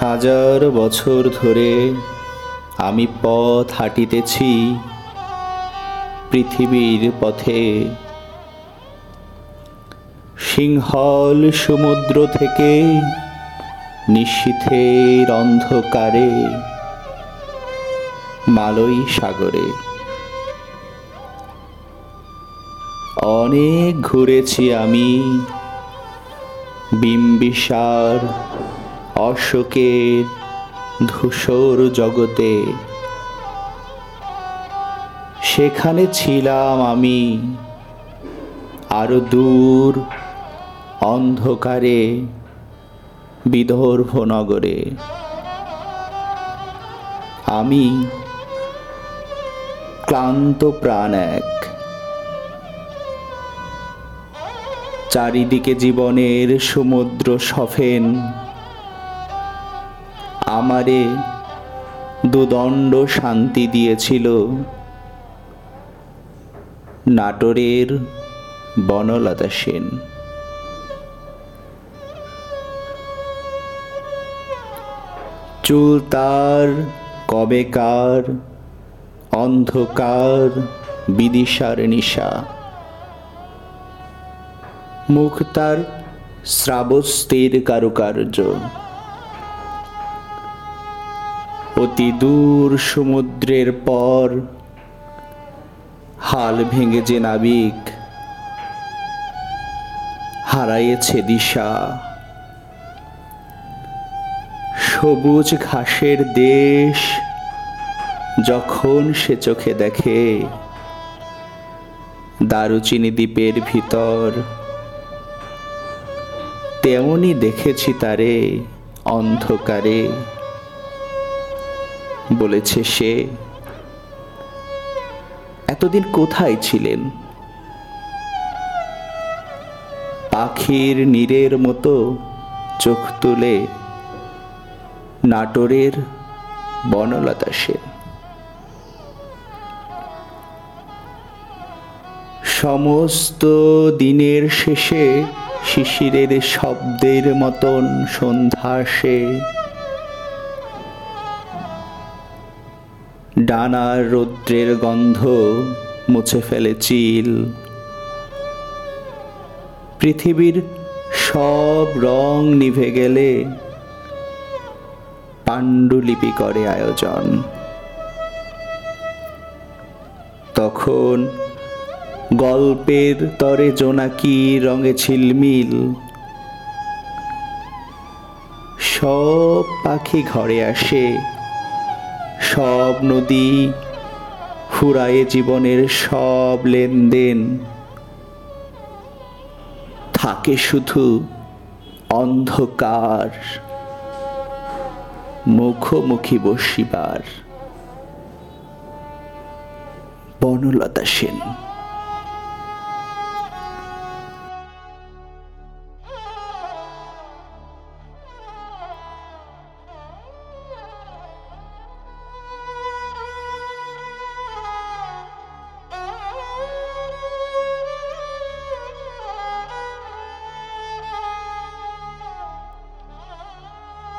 হাজার বছর ধরে আমি পথ হাঁটিতেছি পৃথিবীর পথে। সিংহল সমুদ্র থেকে নিশীথের অন্ধকারে মালই সাগরে। অনেক ঘুরেছি আমি বিম্বিসার অশোকের ধূসর জগতে। সেখানে ছিলাম আমি আরও দূর অন্ধকারে বিদর্ভ নগরে। আমি ক্লান্ত প্রাণ এক। চারিদিকে জীবনের সমুদ্র সফেন। আমারে দুদণ্ড শান্তি দিয়েছিল। নাটোরের বনলতা সেন। চুল তার কবেকার অন্ধকার, বিদিশার নিশা। মুখ তার শ্রাবস্তির কারুকার্য। অতি দূর সমুদ্রের পর, হাল ভেঙে যে নাবিক হারাইয়েছে দিশা। সবুজ ঘাসের দেশ যখন সে চোখে দেখে, দারুচিনি দ্বীপের ভিতর, তেমনি দেখেছি তারে অন্ধকারে। বলেছে সে, এতদিন কোথায় ছিলেন? পাখির নীরের মতো চোখ তুলে নাটোরের বনলতা সেন। সমস্ত দিনের শেষে শিশিরের শব্দের মতন সন্ধ্যা আসে। ডানার রৌদ্রের গন্ধ মুছে ফেলে চিল। পৃথিবীর সব রং নিভে গেলে পাণ্ডুলিপি করে আয়োজন। তখন গল্পের তরে জোনাকি রঙে ঝিলমিল। সব পাখি ঘরে আসে। সব নদী ফুরায়ে জীবনের সব লেনদেন। থাকে শুধু অন্ধকার মুখোমুখি বসিবার। বনলতা সেন।